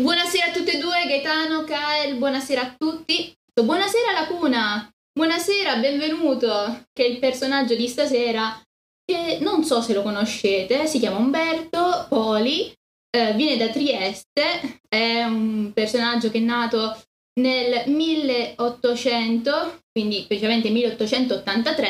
buonasera a tutti e due, Gaetano, Kael, buonasera a tutti. Buonasera Lacuna, buonasera, benvenuto, che è il personaggio di stasera, che non so se lo conoscete, si chiama Umberto Poli, eh, viene da Trieste, è un personaggio che è nato nel 1800, quindi precisamente 1883,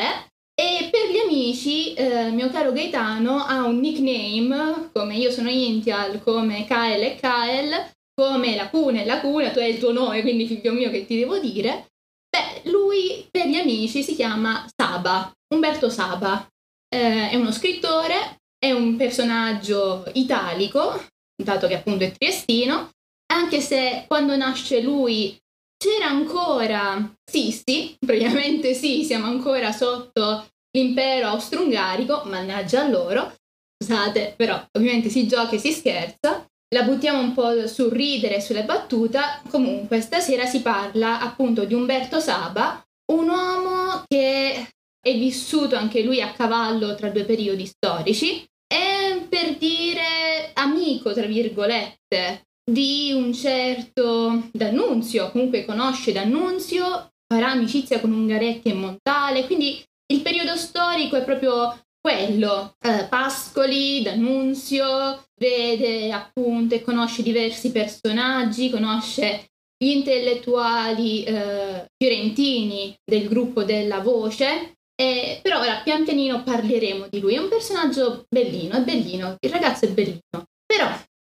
e per gli amici, eh, mio caro Gaetano ha un nickname, come io sono Intial, come Kael e Kael, come Lacuna e Lacuna, tu hai il tuo nome, quindi figlio mio che ti devo dire. Beh, lui per gli amici si chiama Saba, Umberto Saba. Eh, è uno scrittore, è un personaggio italico, dato che appunto è triestino, anche se quando nasce lui c'era ancora, sì, praticamente sì, siamo ancora sotto l'impero austro-ungarico, mannaggia a loro, scusate, però ovviamente si gioca e si scherza, la buttiamo un po' sul ridere sulle battute, comunque stasera si parla appunto di Umberto Saba, un uomo che è vissuto anche lui a cavallo tra due periodi storici, e per dire amico, tra virgolette, di un certo D'Annunzio, comunque conosce D'Annunzio, farà amicizia con Ungaretti e Montale, quindi il periodo storico è proprio quello, eh, Pascoli, D'Annunzio, vede appunto e conosce diversi personaggi, conosce gli intellettuali eh, fiorentini del gruppo della voce, eh, però ora pian pianino parleremo di lui, è un personaggio bellino, è bellino, il ragazzo è bellino, però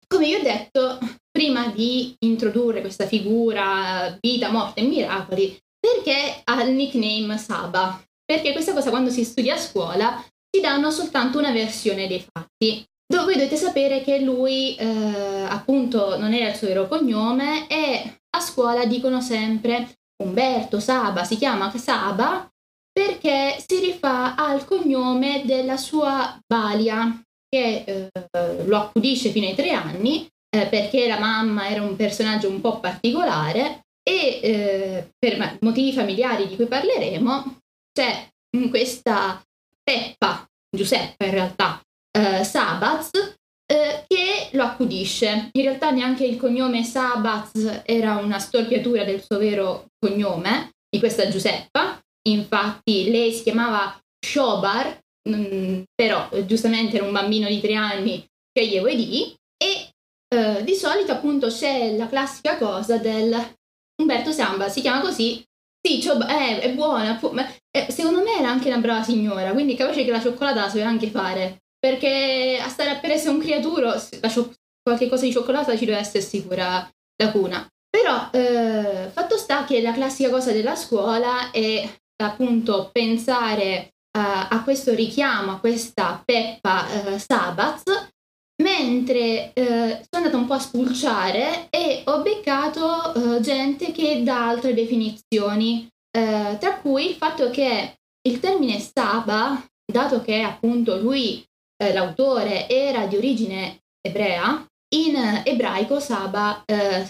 come vi ho detto, prima di introdurre questa figura vita, morte e miracoli, perché ha il nickname Saba? Perché questa cosa quando si studia a scuola ti danno soltanto una versione dei fatti. Dove dovete sapere che lui eh, appunto non era il suo vero cognome e a scuola dicono sempre Umberto Saba, si chiama Saba perché si rifà al cognome della sua balia che eh, lo accudisce fino ai tre anni eh, perché la mamma era un personaggio un po' particolare e eh, per motivi familiari di cui parleremo c'è questa Peppa, Giuseppa in realtà, eh, Sabaz, eh, che lo accudisce. In realtà neanche il cognome Sabaz era una storpiatura del suo vero cognome, di questa Giuseppa. Infatti lei si chiamava Shobar, mm, però giustamente era un bambino di tre anni che gli vuoi di e eh, di solito appunto c'è la classica cosa del Umberto Samba, si chiama così, sì, eh, è buona, ma eh, secondo me era anche una brava signora, quindi capace che la cioccolata la sapeva anche fare, perché a stare a essere un creaturo, ciò- qualche cosa di cioccolata ci deve essere sicura la cuna. Però eh, fatto sta che la classica cosa della scuola è appunto pensare a questo richiamo, a questa Peppa uh, Sabaz, mentre uh, sono andata un po' a spulciare e ho beccato gente che dà altre definizioni, tra cui il fatto che il termine Saba, dato che appunto lui, l'autore, era di origine ebrea, in ebraico Saba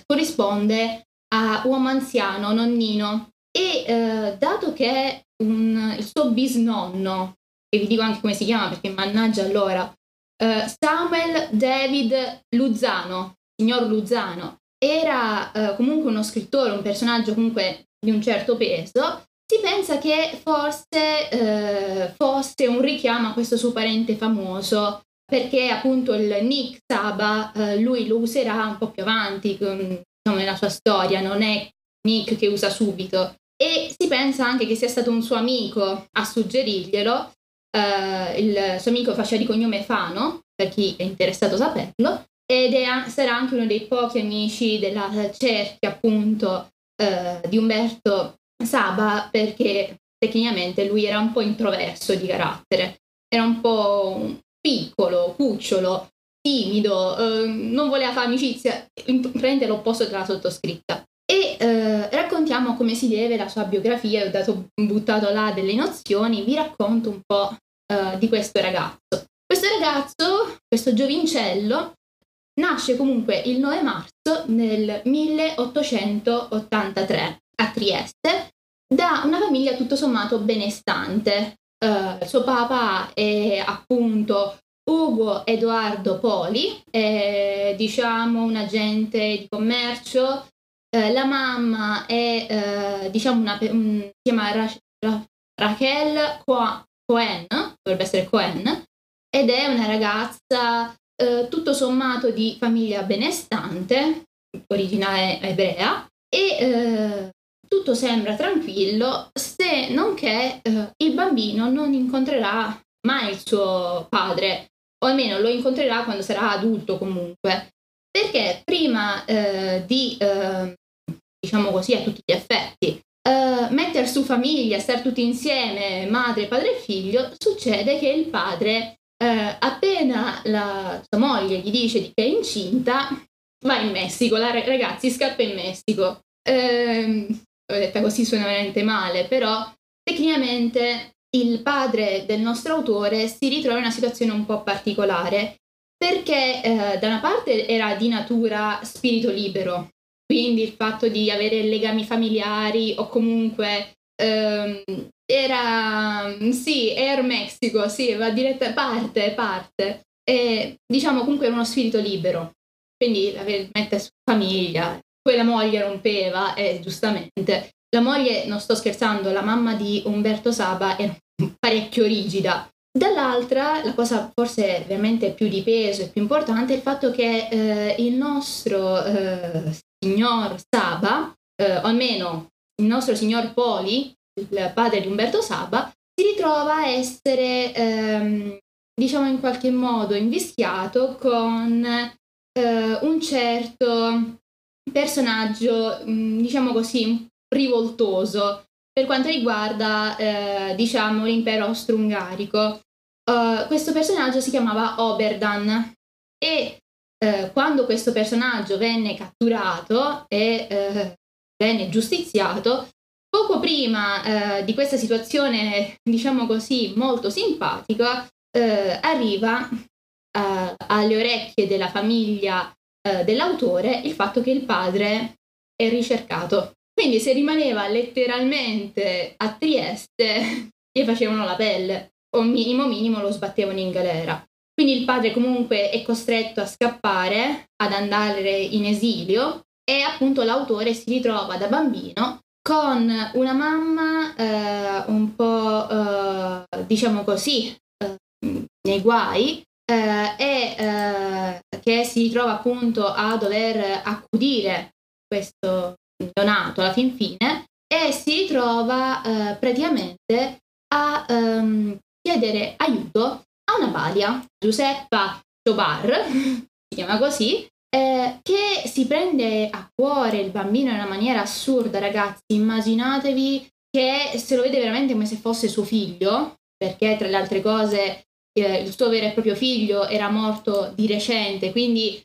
corrisponde a uomo anziano, nonnino, e eh, dato che un, il suo bisnonno, che vi dico anche come si chiama perché mannaggia allora, eh, Samuel David Luzzano, signor Luzzano, era eh, comunque uno scrittore, un personaggio comunque di un certo peso, si pensa che forse eh, fosse un richiamo a questo suo parente famoso, perché appunto il Nick Saba lui lo userà un po' più avanti diciamo, nella sua storia, non è Nick che usa subito. E si pensa anche che sia stato un suo amico a suggerirglielo, uh, il suo amico faceva di cognome Fano, per chi è interessato a saperlo, ed è, sarà anche uno dei pochi amici della cerchia appunto uh, di Umberto Saba perché tecnicamente lui era un po' introverso di carattere, era un po' piccolo, cucciolo, timido, uh, non voleva fare amicizia, praticamente l'opposto della sottoscritta. E eh, raccontiamo come si deve la sua biografia, ho dato, buttato là delle nozioni, vi racconto un po' eh, di questo ragazzo. Questo ragazzo, questo giovincello, nasce comunque il 9 marzo nel 1883 a Trieste da una famiglia tutto sommato benestante. Uh, suo papà è appunto Ugo Edoardo Poli, è diciamo un agente di commercio, eh, la mamma è eh, diciamo una, un, si chiama Ra- Ra- Raquel Cohen, dovrebbe essere Cohen, ed è una ragazza eh, tutto sommato di famiglia benestante, origine ebrea, e eh, tutto sembra tranquillo se non che eh, il bambino non incontrerà mai il suo padre, o almeno lo incontrerà quando sarà adulto comunque, perché prima eh, di, eh, diciamo così, a tutti gli effetti, eh, mettere su famiglia, stare tutti insieme, madre, padre e figlio, succede che il padre, eh, appena la sua moglie gli dice che è incinta, va in Messico, la ragazzi scappa in Messico. Eh, detta così suona veramente male, però tecnicamente il padre del nostro autore si ritrova in una situazione un po' particolare perché eh, da una parte era di natura spirito libero, quindi il fatto di avere legami familiari o comunque ehm, era sì, Air Mexico, sì, va diretta parte, parte. E diciamo comunque uno spirito libero, quindi mette su famiglia, poi la moglie rompeva e giustamente la moglie, non sto scherzando, la mamma di Umberto Saba era parecchio rigida. Dall'altra, la cosa forse veramente più di peso e più importante è il fatto che eh, il nostro eh, signor Saba, eh, o almeno il nostro signor Poli, il padre di Umberto Saba, si ritrova a essere, ehm, diciamo in qualche modo, invischiato con eh, un certo personaggio, mm, diciamo così, rivoltoso per quanto riguarda, eh, diciamo, l'impero austro-ungarico. Uh, questo personaggio si chiamava Oberdan e uh, quando questo personaggio venne catturato e uh, venne giustiziato, poco prima di questa situazione, diciamo così, molto simpatica, arriva alle orecchie della famiglia dell'autore il fatto che il padre è ricercato quindi se rimaneva letteralmente a Trieste, gli facevano la pelle, o minimo minimo lo sbattevano in galera. Quindi il padre comunque è costretto a scappare, ad andare in esilio e appunto l'autore si ritrova da bambino con una mamma eh, un po' eh, diciamo così eh, nei guai eh, e eh, che si ritrova appunto a dover accudire questo neonato alla fin fine e si ritrova eh, praticamente a um, chiedere aiuto a una balia, Giuseppa Tobar, si chiama così, eh, che si prende a cuore il bambino in una maniera assurda, ragazzi. Immaginatevi che se lo vede veramente come se fosse suo figlio, perché tra le altre cose eh, il suo vero e proprio figlio era morto di recente, quindi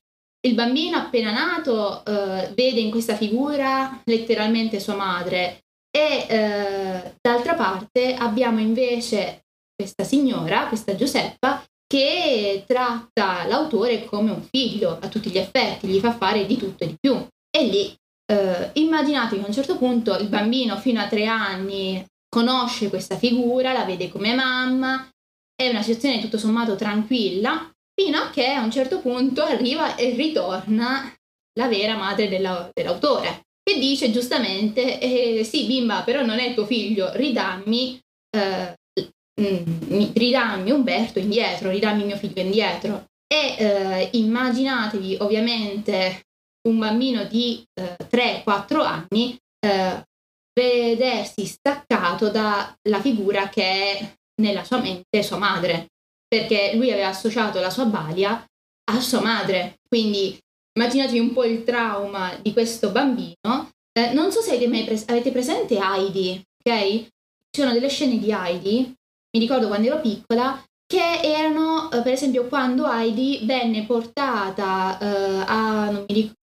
il bambino appena nato eh, vede in questa figura letteralmente sua madre e eh, d'altra parte abbiamo invece questa signora, questa Giuseppa, che tratta l'autore come un figlio a tutti gli effetti, gli fa fare di tutto e di più. E lì eh, immaginate che a un certo punto il bambino fino a tre anni conosce questa figura, la vede come mamma, è una situazione tutto sommato tranquilla, fino a che a un certo punto arriva e ritorna la vera madre della, dell'autore, che dice giustamente, eh, sì bimba, però non è tuo figlio, ridammi, eh, mm, ridammi Umberto indietro, ridammi mio figlio indietro. E eh, immaginatevi ovviamente un bambino di 3-4 eh, anni eh, vedersi staccato dalla figura che è nella sua mente sua madre perché lui aveva associato la sua balia a sua madre. Quindi immaginatevi un po' il trauma di questo bambino. Eh, non so se avete, mai pres- avete presente Heidi, ok? Ci sono delle scene di Heidi, mi ricordo quando ero piccola, che erano, eh, per esempio, quando Heidi venne portata eh, a, non mi ricordo,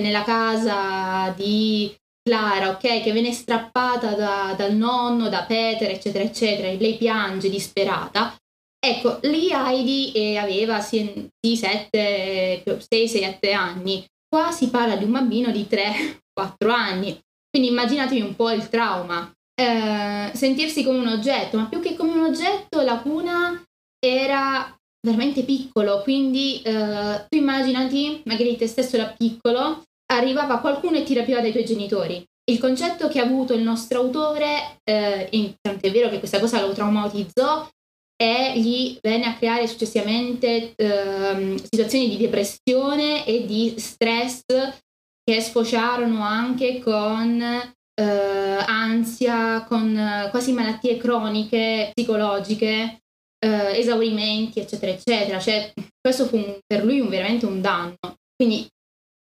nella casa di Clara, ok? Che viene strappata da, dal nonno, da Peter, eccetera, eccetera, e lei piange disperata. Ecco, lì Heidi eh, aveva sì, 7, 6, 7 anni. Qua si parla di un bambino di 3, 4 anni. Quindi immaginatevi un po' il trauma. Eh, sentirsi come un oggetto, ma più che come un oggetto, la cuna era veramente piccolo, quindi eh, tu immaginati, magari te stesso da piccolo, arrivava qualcuno e ti rapiva dai tuoi genitori. Il concetto che ha avuto il nostro autore, eh, tanto è vero che questa cosa lo traumatizzò, e gli venne a creare successivamente eh, situazioni di depressione e di stress che sfociarono anche con eh, ansia, con eh, quasi malattie croniche, psicologiche, eh, esaurimenti, eccetera, eccetera. Cioè, questo fu un, per lui un, veramente un danno. Quindi,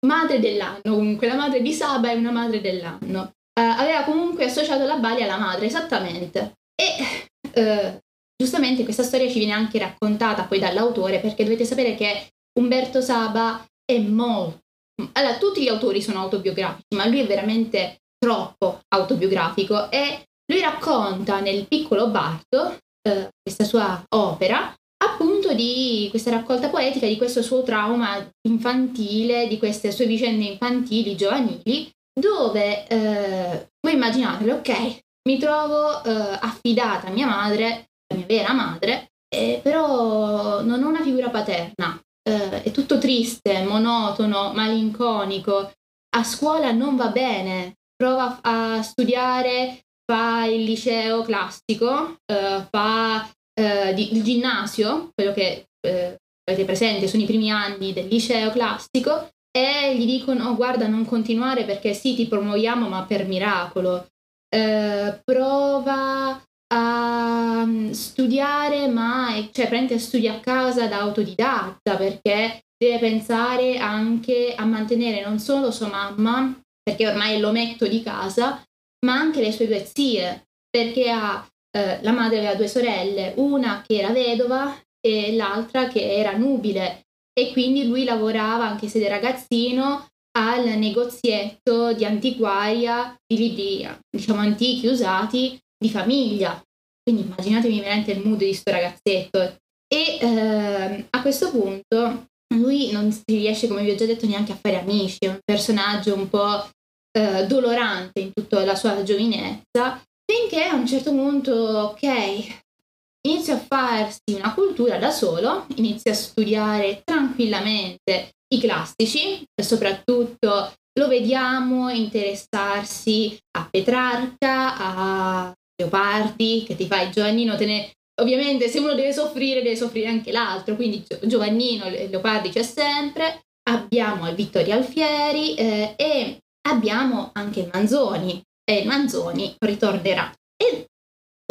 madre dell'anno, comunque, la madre di Saba è una madre dell'anno. Eh, aveva comunque associato la Bali alla madre, esattamente. E eh, giustamente questa storia ci viene anche raccontata poi dall'autore, perché dovete sapere che Umberto Saba è molto allora, tutti gli autori sono autobiografici, ma lui è veramente troppo autobiografico e lui racconta nel piccolo Barto, eh, questa sua opera, appunto di questa raccolta poetica, di questo suo trauma infantile, di queste sue vicende infantili, giovanili, dove eh, voi immaginatelo, ok, mi trovo eh, affidata a mia madre, la mia vera madre, eh, però non ho una figura paterna, eh, è tutto triste, monotono, malinconico, a scuola non va bene, prova a studiare, fa il liceo classico, eh, fa eh, il ginnasio, quello che eh, avete presente sono i primi anni del liceo classico, e gli dicono guarda non continuare perché sì ti promuoviamo ma per miracolo. Eh, prova a mm, studiare ma cioè prende studia a casa da autodidatta perché deve pensare anche a mantenere non solo sua mamma perché ormai è l'ometto di casa ma anche le sue due zie perché ha eh, la madre aveva due sorelle una che era vedova e l'altra che era nubile e quindi lui lavorava anche se da ragazzino al negozietto di antiquaria di libri diciamo antichi usati di famiglia. Quindi immaginatevi veramente il mood di sto ragazzetto. E eh, a questo punto lui non si riesce, come vi ho già detto, neanche a fare amici, è un personaggio un po' eh, dolorante in tutta la sua giovinezza, finché a un certo punto, ok, inizia a farsi una cultura da solo, inizia a studiare tranquillamente i classici, soprattutto lo vediamo interessarsi a Petrarca, a Leopardi, che ti fai Giovannino, te ne... Ovviamente se uno deve soffrire, deve soffrire anche l'altro, quindi Giovannino Leopardi c'è sempre. Abbiamo Vittorio Alfieri eh, e abbiamo anche Manzoni. E Manzoni ritornerà. E,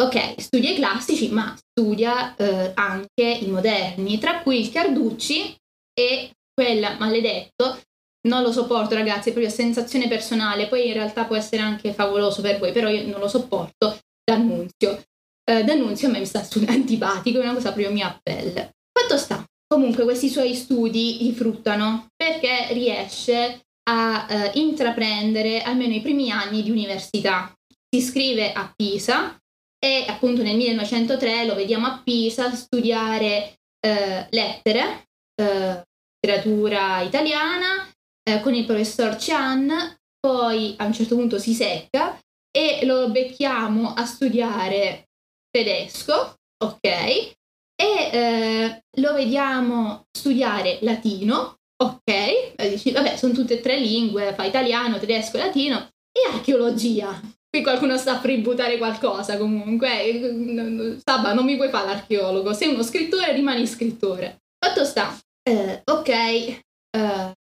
ok, studia i classici, ma studia eh, anche i moderni, tra cui il Carducci e quel maledetto non lo sopporto ragazzi, è proprio sensazione personale, poi in realtà può essere anche favoloso per voi, però io non lo sopporto, D'Annunzio. Eh, D'Annunzio a me mi sta antipatico, è una cosa proprio mia pelle. Fatto sta, comunque questi suoi studi gli fruttano perché riesce a eh, intraprendere almeno i primi anni di università. Si iscrive a Pisa e appunto nel 1903 lo vediamo a Pisa studiare eh, lettere, eh, letteratura italiana eh, con il professor Chan, poi a un certo punto si secca e lo becchiamo a studiare tedesco, ok? E eh, lo vediamo studiare latino, ok? E dici, vabbè, sono tutte e tre lingue, fa italiano, tedesco, latino, e archeologia. Qui qualcuno sta a fributtare qualcosa comunque. Saba, non mi puoi fare l'archeologo. Sei uno scrittore, rimani scrittore. Fatto sta. Eh, ok, eh,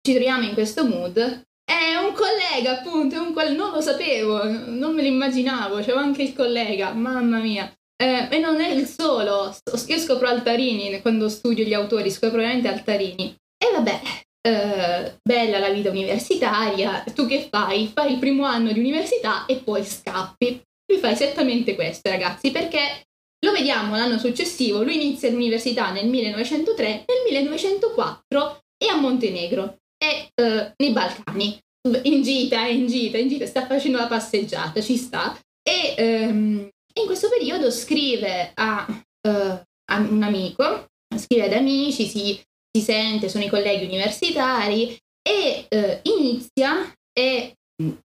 ci troviamo in questo mood. È un collega, appunto, un coll- non lo sapevo, non me lo immaginavo, c'era anche il collega, mamma mia. Eh, e non è il solo, io scopro Altarini quando studio gli autori, scopro veramente Altarini. E vabbè, eh, bella la vita universitaria, tu che fai? Fai il primo anno di università e poi scappi. Lui fa esattamente questo, ragazzi, perché lo vediamo l'anno successivo, lui inizia l'università nel 1903, nel 1904 è a Montenegro e uh, nei Balcani. In gita, in gita, in gita, sta facendo la passeggiata, ci sta. E um, in questo periodo scrive a, uh, a, un amico, scrive ad amici, si, si, sente, sono i colleghi universitari e uh, inizia e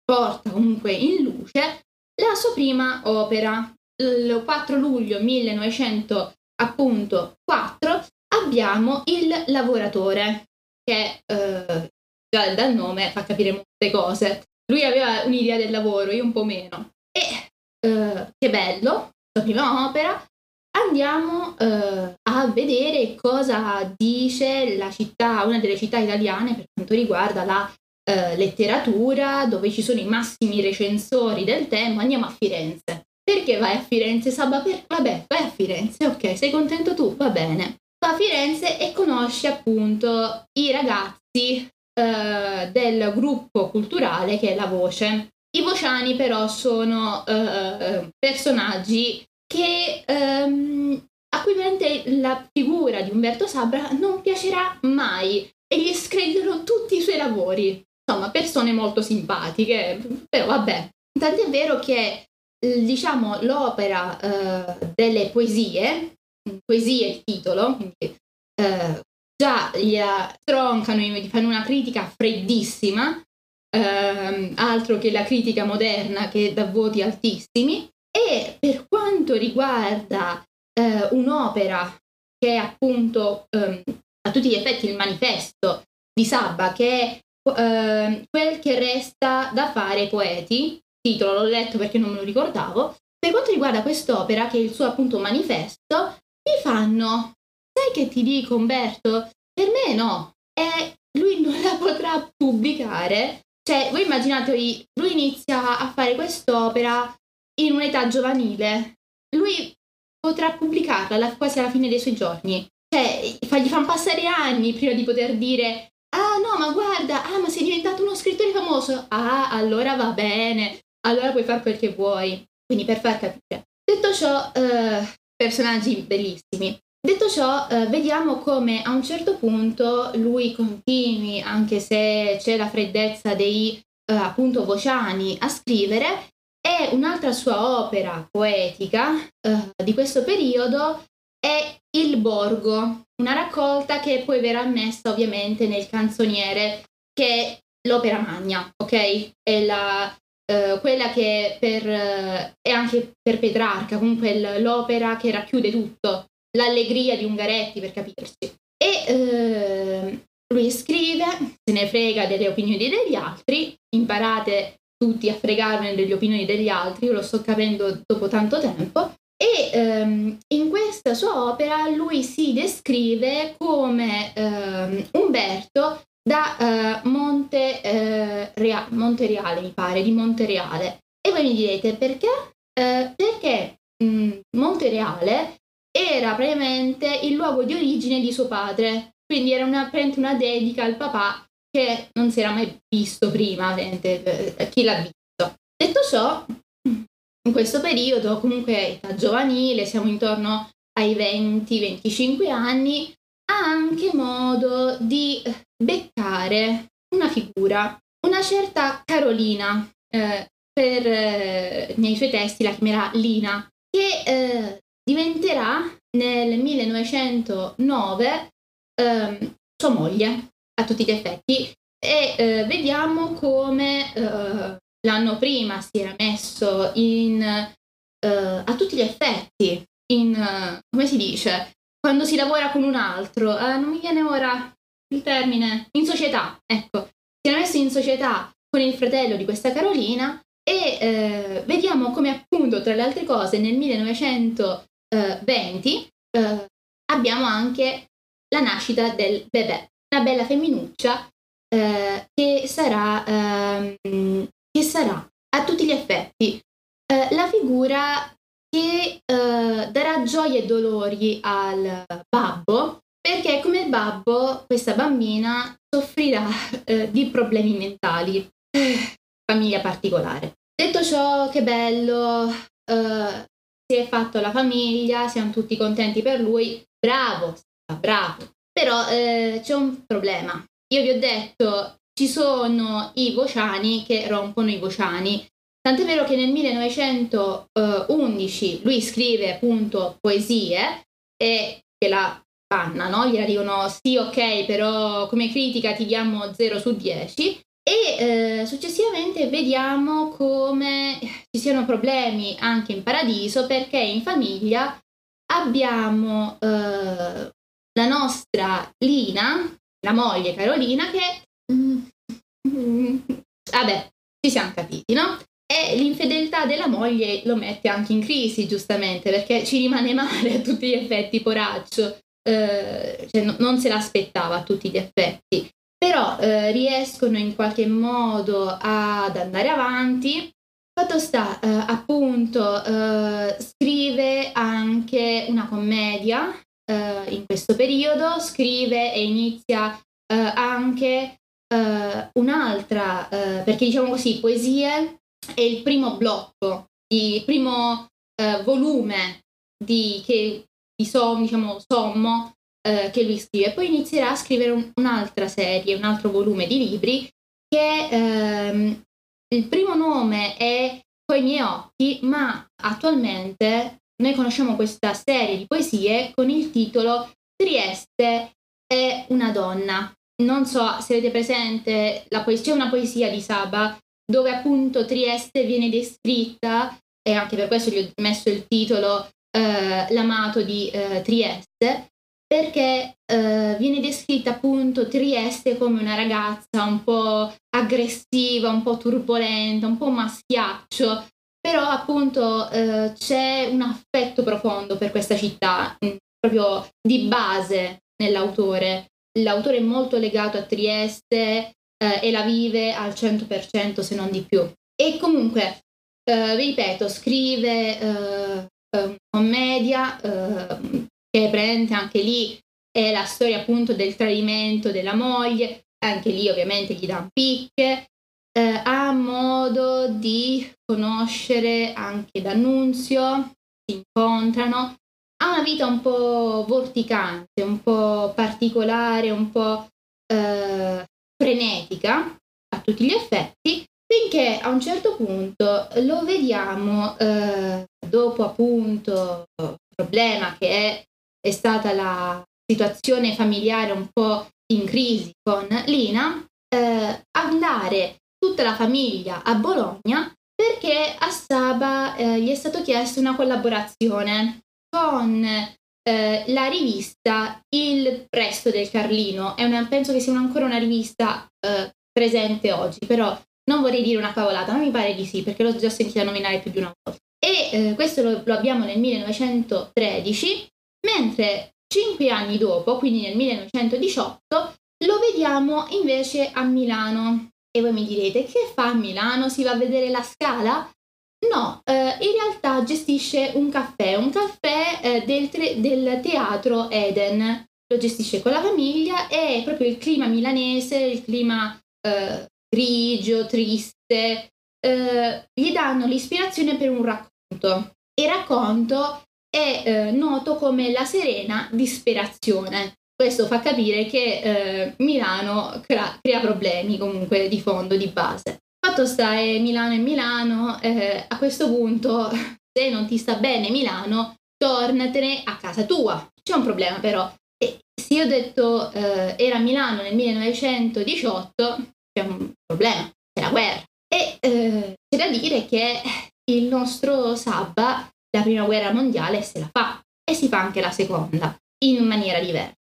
porta comunque in luce la sua prima opera. Il 4 luglio 1904 abbiamo il lavoratore, che eh, dal nome fa capire molte cose. Lui aveva un'idea del lavoro, io un po' meno. E eh, che bello, la prima opera, andiamo eh, a vedere cosa dice la città, una delle città italiane per quanto riguarda la eh, letteratura, dove ci sono i massimi recensori del tema. Andiamo a Firenze. Perché vai a Firenze, Sabba? Per... Vabbè, vai a Firenze, ok, sei contento tu? Va bene. Va a Firenze e conosci appunto i ragazzi eh, del gruppo culturale che è La Voce. I vociani però sono eh, personaggi che, ehm, a cui veramente la figura di Umberto Sabra non piacerà mai e gli screditano tutti i suoi lavori. Insomma, persone molto simpatiche, però vabbè. Tant'è vero che diciamo l'opera eh, delle poesie, poesie il titolo, quindi eh, già gli troncano, gli fanno una critica freddissima, ehm, altro che la critica moderna che dà voti altissimi. E per quanto riguarda eh, un'opera che è appunto ehm, a tutti gli effetti il manifesto di Sabba, che è eh, quel che resta da fare ai poeti, titolo l'ho letto perché non me lo ricordavo, per quanto riguarda quest'opera, che è il suo appunto manifesto, mi fanno, sai che ti dico Umberto? Per me no, e lui non la potrà pubblicare. Cioè, voi immaginate, lui inizia a fare quest'opera in un'età giovanile. Lui potrà pubblicarla quasi alla fine dei suoi giorni. Cioè, gli fanno passare anni prima di poter dire Ah no, ma guarda, ah ma sei diventato uno scrittore famoso. Ah, allora va bene, allora puoi fare quel che vuoi. Quindi per far capire. Detto ciò, eh, personaggi bellissimi. Detto ciò, eh, vediamo come a un certo punto lui continui, anche se c'è la freddezza dei eh, appunto vociani, a scrivere e un'altra sua opera poetica eh, di questo periodo è Il Borgo, una raccolta che poi verrà messa ovviamente nel canzoniere che è l'opera magna, ok? È la, Uh, quella che per, uh, è anche per Petrarca, comunque l'opera che racchiude tutto, l'allegria di Ungaretti per capirci. E uh, lui scrive, se ne frega delle opinioni degli altri, imparate tutti a fregarne delle opinioni degli altri, io lo sto capendo dopo tanto tempo, e um, in questa sua opera lui si descrive come um, Umberto da uh, Monte, uh, Rea- Montereale, mi pare, di Montereale. E voi mi direte perché? Uh, perché mh, Montereale era praticamente il luogo di origine di suo padre, quindi era una, una dedica al papà che non si era mai visto prima, chi l'ha visto. Detto ciò, in questo periodo, comunque età giovanile, siamo intorno ai 20-25 anni, ha anche modo di beccare una figura, una certa Carolina, eh, per, eh, nei suoi testi la chiamerà Lina, che eh, diventerà nel 1909 ehm, sua moglie a tutti gli effetti. E eh, vediamo come eh, l'anno prima si era messo in, eh, a tutti gli effetti in, come si dice, quando si lavora con un altro, eh, non mi viene ora il termine, in società, ecco, si era messo in società con il fratello di questa Carolina e eh, vediamo come appunto tra le altre cose nel 1920 eh, abbiamo anche la nascita del bebè, una bella femminuccia eh, che sarà, ehm, che sarà a tutti gli effetti eh, la figura che eh, darà gioia e dolori al babbo perché come il babbo questa bambina soffrirà eh, di problemi mentali, famiglia particolare. Detto ciò, che bello, eh, si è fatto la famiglia, siamo tutti contenti per lui, bravo, bravo. Però eh, c'è un problema. Io vi ho detto, ci sono i vociani che rompono i vociani Tant'è vero che nel 1911 lui scrive appunto poesie e che la panna, no? Gli dicono sì, ok, però come critica ti diamo 0 su 10 e eh, successivamente vediamo come ci siano problemi anche in paradiso perché in famiglia abbiamo eh, la nostra Lina, la moglie Carolina, che... Mm, vabbè, ci siamo capiti, no? E l'infedeltà della moglie lo mette anche in crisi, giustamente, perché ci rimane male a tutti gli effetti, poraccio. Eh, cioè, no, non se l'aspettava a tutti gli effetti. Però eh, riescono in qualche modo ad andare avanti. Fatto sta, eh, appunto, eh, scrive anche una commedia eh, in questo periodo, scrive e inizia eh, anche un'altra, perché diciamo così, poesie è il primo blocco, il primo eh, volume di, che, di som, diciamo, sommo eh, che lui scrive. Poi inizierà a scrivere un, un'altra serie, un altro volume di libri che ehm, il primo nome è Coi miei occhi, ma attualmente noi conosciamo questa serie di poesie con il titolo Trieste è una donna. Non so se avete presente la poesia, c'è una poesia di Saba dove appunto Trieste viene descritta, e anche per questo gli ho messo il titolo eh, L'amato di eh, Trieste, perché eh, viene descritta appunto Trieste come una ragazza un po' aggressiva, un po' turbolenta, un po' maschiaccio, però appunto eh, c'è un affetto profondo per questa città, mm, proprio di base nell'autore. L'autore è molto legato a Trieste, eh, e la vive al 100% se non di più. E comunque, eh, vi ripeto, scrive eh, eh commedia eh, che prende anche lì è la storia appunto del tradimento della moglie, anche lì ovviamente gli dà picche, eh, ha modo di conoscere anche D'Annunzio, si incontrano, ha una vita un po' vorticante, un po' particolare, un po' eh, frenetica a tutti gli effetti, finché a un certo punto lo vediamo eh, dopo appunto il problema che è, è stata la situazione familiare un po' in crisi con Lina, eh, andare tutta la famiglia a Bologna perché a Saba eh, gli è stato chiesto una collaborazione con eh, la rivista Il Presto del Carlino. Una, penso che sia ancora una rivista eh, presente oggi, però non vorrei dire una cavolata, ma mi pare di sì, perché l'ho già sentita nominare più di una volta. E eh, questo lo, lo, abbiamo nel 1913, mentre cinque anni dopo, quindi nel 1918, lo vediamo invece a Milano. E voi mi direte, che fa a Milano? Si va a vedere la scala? No, eh, in realtà gestisce un caffè, un caffè eh, del, tre, del, teatro Eden. Lo gestisce con la famiglia e proprio il clima milanese, il clima eh, grigio, triste. Eh, gli danno l'ispirazione per un racconto. Il racconto è eh, noto come la serena disperazione. Questo fa capire che eh, Milano crea, crea problemi comunque di fondo, di base. Fatto sta è Milano e Milano, eh, a questo punto se non ti sta bene Milano, tornatene a casa tua. C'è un problema però. E se io ho detto eh, era Milano nel 1918, c'è un problema, c'è la guerra. E eh, c'è da dire che il nostro Sabba la prima guerra mondiale se la fa e si fa anche la seconda in maniera diversa.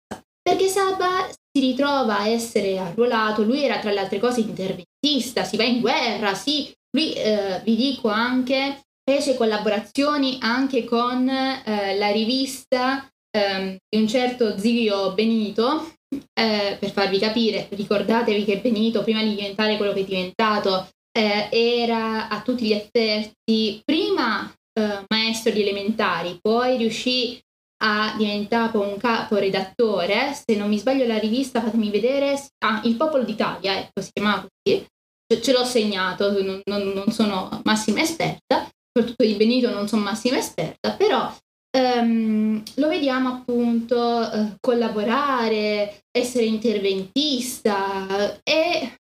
Perché Sabba si ritrova a essere arruolato, lui era tra le altre cose interventista, si va in guerra, sì, lui eh, vi dico anche fece collaborazioni anche con eh, la rivista eh, di un certo zio Benito, eh, per farvi capire, ricordatevi che Benito prima di diventare quello che è diventato eh, era a tutti gli effetti prima eh, maestro di elementari, poi riuscì ha diventato un caporedattore, se non mi sbaglio la rivista, fatemi vedere, ah, Il Popolo d'Italia, ecco, si chiamava così, ce, ce l'ho segnato, non, non, non, sono massima esperta, soprattutto di Benito non sono massima esperta, però um, lo vediamo appunto uh, collaborare, essere interventista e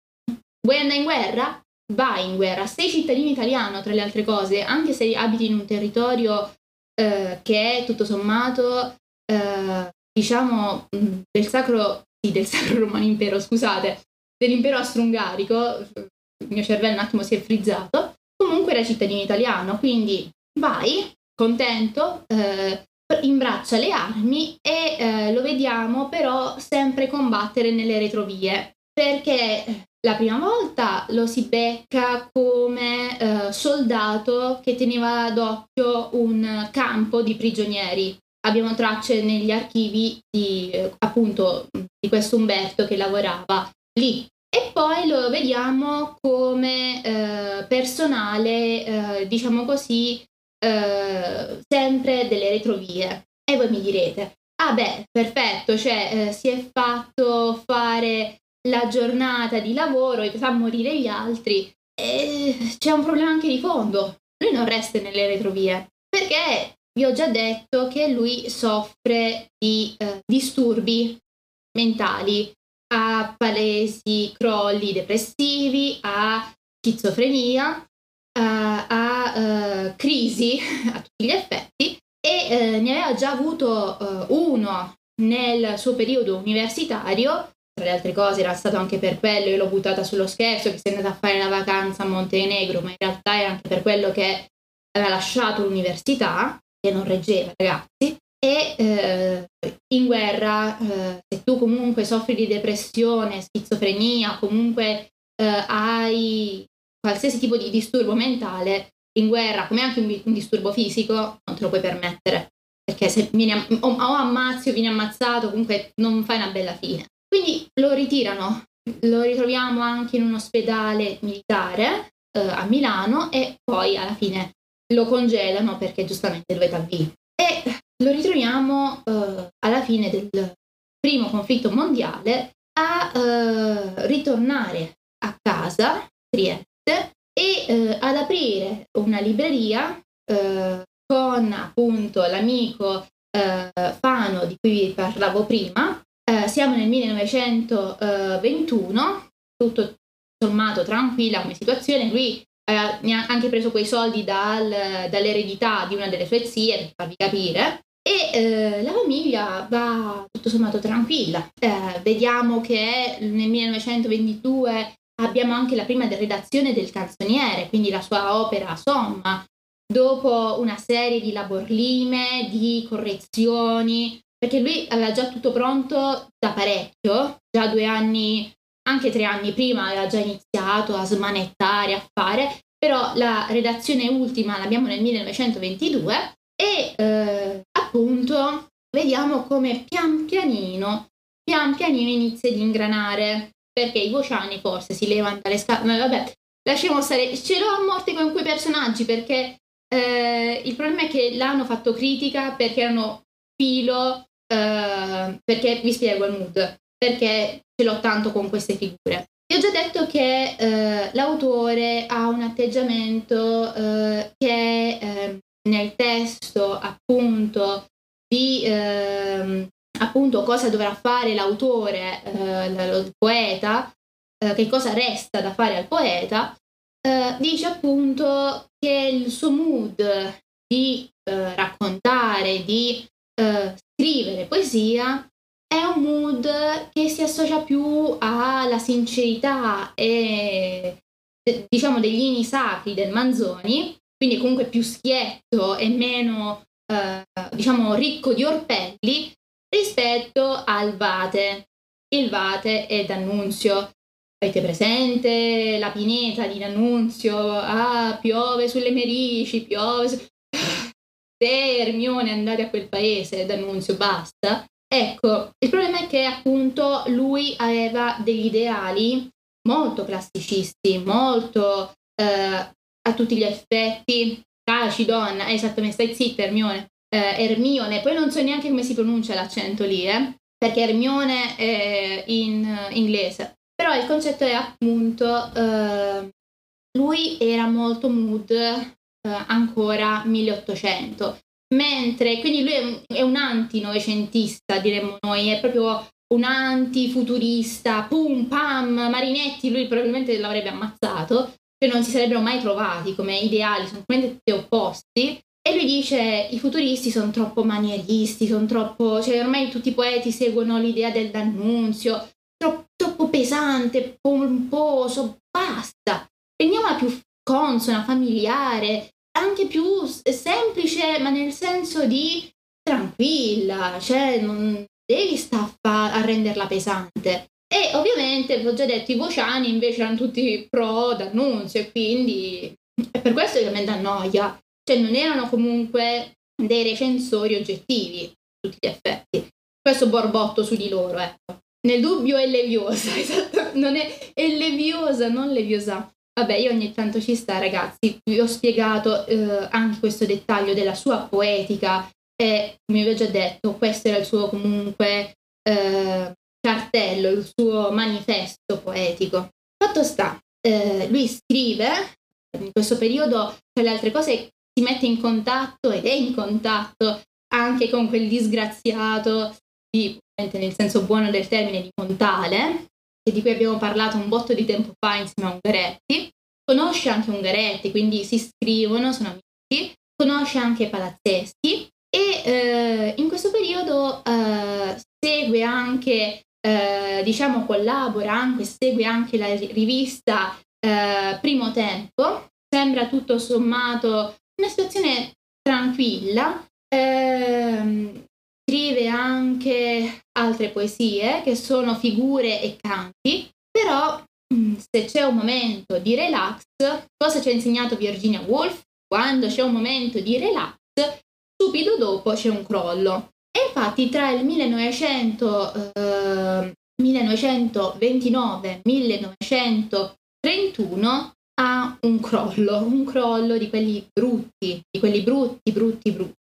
vuoi andare in guerra? Vai in guerra, sei cittadino italiano tra le altre cose, anche se abiti in un territorio eh, che è tutto sommato, eh, diciamo, mm, del sacro, sì, del sacro romano impero, scusate, dell'impero austro-ungarico, il mio cervello un attimo si è frizzato, comunque era cittadino italiano, quindi vai, contento, eh, imbraccia le armi e eh, lo vediamo però sempre combattere nelle retrovie perché la prima volta lo si becca come eh, soldato che teneva d'occhio un campo di prigionieri. Abbiamo tracce negli archivi di eh, appunto di questo Umberto che lavorava lì. E poi lo vediamo come eh, personale, eh, diciamo così, eh, sempre delle retrovie. E voi mi direte, ah beh, perfetto, cioè eh, si è fatto fare la giornata di lavoro e fa morire gli altri. E c'è un problema anche di fondo. Lui non resta nelle retrovie perché vi ho già detto che lui soffre di eh, disturbi mentali, ha palesi crolli depressivi, ha schizofrenia, a uh, crisi a tutti gli effetti e uh, ne aveva già avuto uh, uno nel suo periodo universitario, tra le altre cose era stato anche per quello, io l'ho buttata sullo scherzo, che si è andata a fare la vacanza a Montenegro, ma in realtà era anche per quello che aveva lasciato l'università, che non reggeva ragazzi, e in guerra, se tu comunque soffri di depressione, schizofrenia, comunque hai qualsiasi tipo di disturbo mentale in guerra, come anche un, un disturbo fisico, non te lo puoi permettere. Perché se vieni o, o ammazzi o vieni ammazzato, comunque non fai una bella fine. Quindi lo ritirano, lo ritroviamo anche in un ospedale militare eh, a Milano e poi alla fine lo congelano perché giustamente dovete avvii. E lo ritroviamo eh, alla fine del primo conflitto mondiale a eh, ritornare a casa, Trieste, e eh, ad aprire una libreria eh, con appunto l'amico eh, Fano di cui vi parlavo prima. Eh, siamo nel 1921, tutto sommato tranquilla come situazione. Lui ha anche preso quei soldi dal, dall'eredità di una delle sue zie, per farvi capire, e eh, la famiglia va tutto sommato tranquilla. Eh, vediamo che nel 1922 abbiamo anche la prima redazione del canzoniere, quindi la sua opera Somma, dopo una serie di laborlime, di correzioni, perché lui aveva già tutto pronto da parecchio, già due anni, anche tre anni prima aveva già iniziato a smanettare, a fare, però la redazione ultima l'abbiamo nel 1922 e eh, appunto vediamo come pian pianino, pian pianino inizia ad ingranare perché i vociani forse si levano dalle ma vabbè, lasciamo stare, ce l'ho a morte con quei personaggi perché eh, il problema è che l'hanno fatto critica perché erano filo, eh, perché vi spiego il mood, perché ce l'ho tanto con queste figure. Vi ho già detto che eh, l'autore ha un atteggiamento eh, che eh, nel testo appunto di ehm, appunto cosa dovrà fare l'autore, eh, il poeta, eh, che cosa resta da fare al poeta, eh, dice appunto che il suo mood di eh, raccontare, di eh, scrivere poesia è un mood che si associa più alla sincerità e diciamo degli ini sacri del Manzoni, quindi comunque più schietto e meno eh, diciamo ricco di orpelli rispetto al Vate. Il Vate è D'Annunzio. Avete presente la pineta di D'Annunzio? Ah, piove sulle Merici, piove su... Se Ermione andate a quel paese, D'Annunzio, basta. Ecco, il problema è che appunto lui aveva degli ideali molto classicisti, molto eh, a tutti gli effetti. Taci, donna, esattamente, stai zitta, Ermione eh, Ermione, poi non so neanche come si pronuncia l'accento lì, eh, perché Ermione è in inglese, però il concetto è appunto, eh, lui era molto mood eh, ancora 1800, mentre, quindi lui è un, è un anti-novecentista, diremmo noi, è proprio un anti-futurista, pum pam, Marinetti, lui probabilmente l'avrebbe ammazzato, cioè non si sarebbero mai trovati come ideali, sono completamente opposti, e lui dice i futuristi sono troppo manieristi, sono troppo, cioè ormai tutti i poeti seguono l'idea del d'annunzio, troppo, troppo pesante, pomposo, basta. Prendiamola più consona, familiare, anche più semplice, ma nel senso di tranquilla, cioè non devi stare a, a renderla pesante. E ovviamente, vi ho già detto, i vociani invece erano tutti pro d'annunzio e quindi è per questo che mi dà noia. Cioè non erano comunque dei recensori oggettivi a tutti gli effetti. Questo borbotto su di loro, ecco. Nel dubbio è leviosa, esatto, non è, è leviosa, non leviosa. Vabbè, io ogni tanto ci sta, ragazzi. Vi ho spiegato eh, anche questo dettaglio della sua poetica e, come vi ho già detto, questo era il suo comunque eh, cartello, il suo manifesto poetico. Fatto sta, eh, lui scrive, in questo periodo, tra le altre cose, si mette in contatto ed è in contatto anche con quel disgraziato di, nel senso buono del termine, di Montale, di cui abbiamo parlato un botto di tempo fa insieme a Ungaretti. Conosce anche Ungaretti, quindi si scrivono, sono amici. Conosce anche Palazzeschi e eh, in questo periodo eh, segue anche eh, diciamo collabora anche, segue anche la rivista eh, Primo Tempo, sembra tutto sommato una situazione tranquilla, eh, scrive anche altre poesie che sono figure e canti, però mm, se c'è un momento di relax, cosa ci ha insegnato Virginia Woolf? Quando c'è un momento di relax, subito dopo c'è un crollo. E infatti tra il 1900, eh, 1929 1931 ha un crollo, un crollo di quelli brutti, di quelli brutti, brutti, brutti.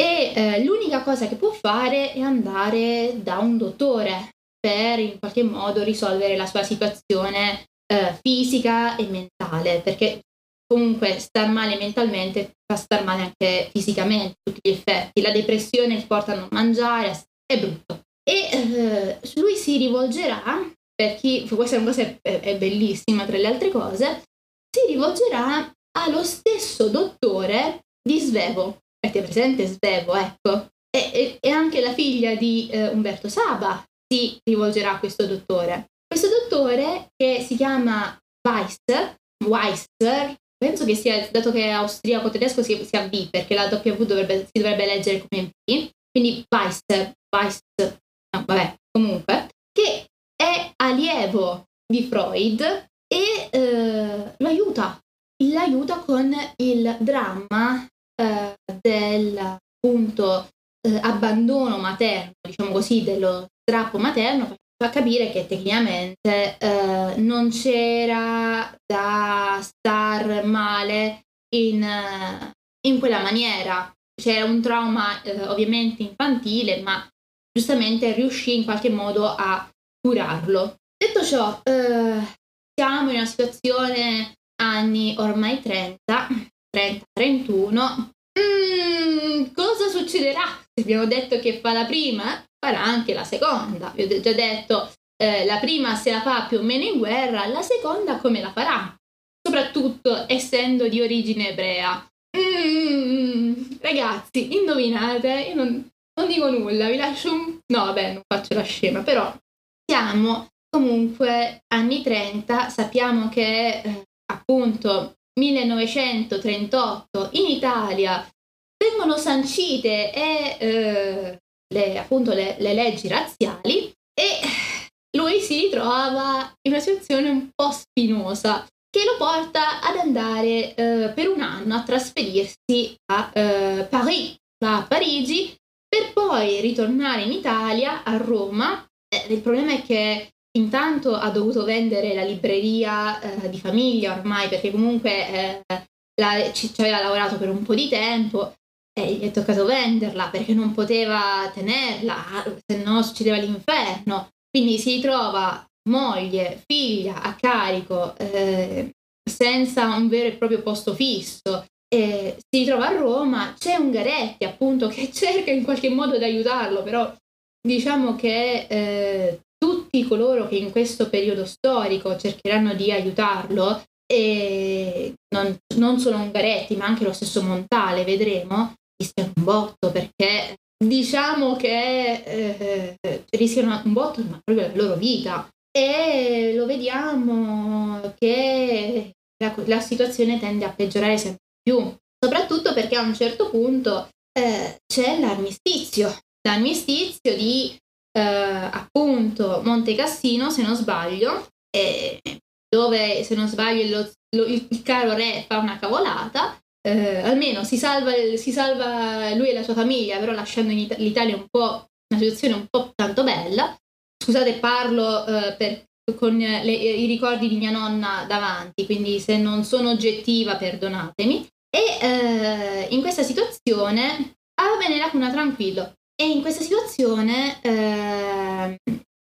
E eh, l'unica cosa che può fare è andare da un dottore per in qualche modo risolvere la sua situazione eh, fisica e mentale, perché comunque star male mentalmente fa star male anche fisicamente, tutti gli effetti. La depressione ti porta a non mangiare, è brutto. E eh, lui si rivolgerà, per chi, questa è una cosa è, è bellissima tra le altre cose, si rivolgerà allo stesso dottore di Svevo. Avete presente Svevo, ecco? E, e, e anche la figlia di eh, Umberto Saba si rivolgerà a questo dottore. Questo dottore che si chiama Weiss, Weisser, penso che sia, dato che è austriaco tedesco, sia, sia V, perché la W dovrebbe, si dovrebbe leggere come V, quindi Weiss, Weiss, no, vabbè, comunque, che è allievo di Freud e eh, lo aiuta, l'aiuta con il dramma eh, del appunto eh, abbandono materno, diciamo così, dello strappo materno, fa capire che tecnicamente eh, non c'era da star male in, in quella maniera. C'era un trauma eh, ovviamente infantile, ma giustamente riuscì in qualche modo a curarlo. Detto ciò, eh, siamo in una situazione anni ormai 30, 30-31. Mm, cosa succederà? Abbiamo detto che fa la prima, farà anche la seconda. Vi ho già detto, eh, la prima se la fa più o meno in guerra, la seconda come la farà? Soprattutto essendo di origine ebrea. Mm, ragazzi, indovinate, io non, non dico nulla, vi lascio un... No, vabbè, non faccio la scema, però siamo comunque anni 30, sappiamo che eh, appunto 1938 in Italia vengono sancite e, eh, le, appunto le, le leggi razziali e lui si ritrova in una situazione un po' spinosa che lo porta ad andare eh, per un anno a trasferirsi a eh, Paris, a Parigi per poi ritornare in Italia, a Roma. Eh, il problema è che intanto ha dovuto vendere la libreria eh, di famiglia ormai perché comunque eh, la, ci, ci, aveva lavorato per un po' di tempo e gli è toccato venderla perché non poteva tenerla, se no succedeva l'inferno. Quindi si ritrova moglie, figlia a carico eh, senza un vero e proprio posto fisso eh, si ritrova a Roma, c'è Ungaretti appunto che cerca in qualche modo di aiutarlo, però diciamo che eh, tutti coloro che in questo periodo storico cercheranno di aiutarlo, e non, non solo Ungaretti ma anche lo stesso Montale, vedremo, rischiano un botto perché diciamo che eh, rischiano un botto ma proprio la loro vita. E lo vediamo che la, la situazione tende a peggiorare sempre più, soprattutto perché a un certo punto eh, c'è l'armistizio, l'armistizio di eh, appunto Monte Cassino, se non sbaglio, eh, dove se non sbaglio lo, lo, il, caro re fa una cavolata, eh, almeno si salva, si salva, lui e la sua famiglia, però lasciando It- l'Italia un po' una situazione un po' tanto bella. Scusate, parlo eh, per, con le, i ricordi di mia nonna davanti, quindi se non sono oggettiva perdonatemi. E eh, in questa situazione avvenne la cuna tranquillo. E in questa situazione eh,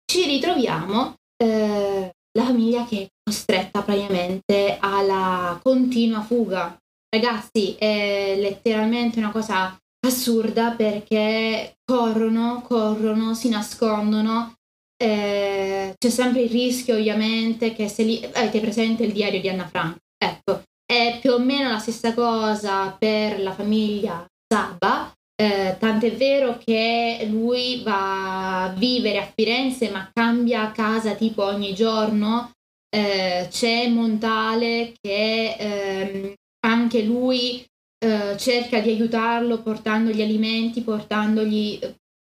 ci ritroviamo eh, la famiglia che è costretta praticamente alla continua fuga. Ragazzi, è letteralmente una cosa assurda perché corrono, corrono, si nascondono. Eh, c'è sempre il rischio, ovviamente, che se li... avete presente il diario di Anna Frank. Ecco, è più o meno la stessa cosa per la famiglia Saba, eh, tant'è vero che lui va a vivere a Firenze ma cambia casa tipo ogni giorno. Eh, c'è Montale che ehm, anche lui eh, cerca di aiutarlo portandogli alimenti, portandogli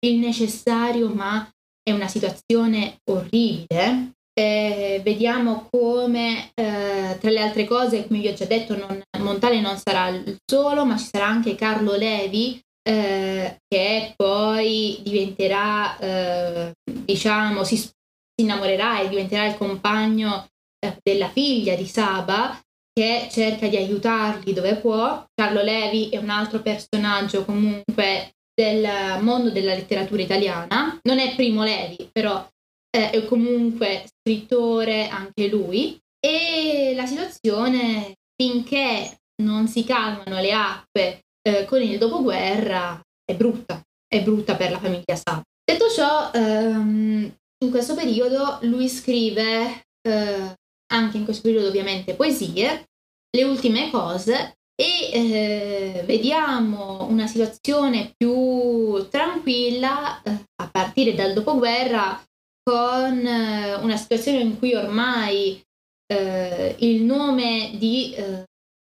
il necessario, ma è una situazione orribile. Eh, vediamo come, eh, tra le altre cose, come vi ho già detto, non, Montale non sarà il solo, ma ci sarà anche Carlo Levi, eh, che poi diventerà, eh, diciamo, si, si, innamorerà e diventerà il compagno eh, della figlia di Saba, che cerca di aiutarli dove può. Carlo Levi è un altro personaggio comunque del mondo della letteratura italiana, non è Primo Levi, però eh, è comunque scrittore anche lui. E la situazione, finché non si calmano le acque eh, con il dopoguerra è brutta, è brutta per la famiglia Saab. Detto ciò, ehm, in questo periodo lui scrive, eh, anche in questo periodo ovviamente, poesie, le ultime cose e eh, vediamo una situazione più tranquilla eh, a partire dal dopoguerra con eh, una situazione in cui ormai eh, il nome di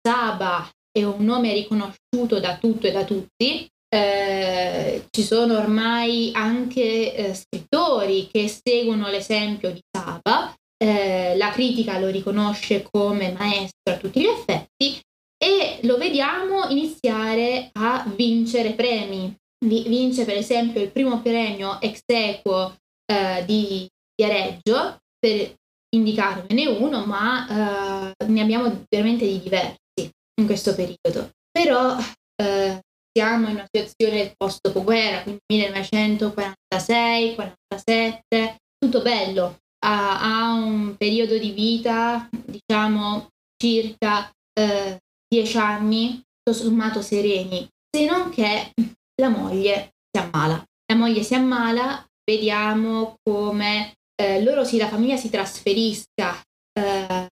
Saba è un nome riconosciuto da tutto e da tutti. Eh, ci sono ormai anche eh, scrittori che seguono l'esempio di Saba, eh, la critica lo riconosce come maestro a tutti gli effetti e lo vediamo iniziare a vincere premi. vince per esempio il primo premio ex equo eh, di Viareggio, per indicarvene uno, ma eh, ne abbiamo veramente di diversi in questo periodo. Però eh, siamo in una situazione post-dopoguerra, quindi 1946-47, tutto bello, ha, ha, un periodo di vita, diciamo, circa eh, dieci anni, tutto sommato sereni, se non che la moglie si ammala. La moglie si ammala, vediamo come eh, loro sì, la famiglia si trasferisca eh,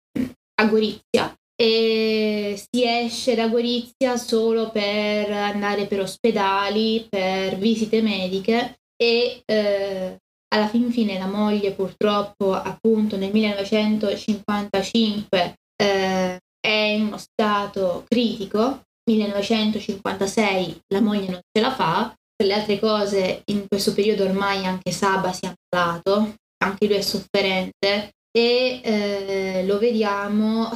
a Gorizia e si esce da Gorizia solo per andare per ospedali, per visite mediche e eh, alla fin fine la moglie purtroppo appunto nel 1955 eh, è in uno stato critico, 1956 la moglie non ce la fa, per le altre cose in questo periodo ormai anche Saba si è ammalato, anche lui è sofferente e eh, lo vediamo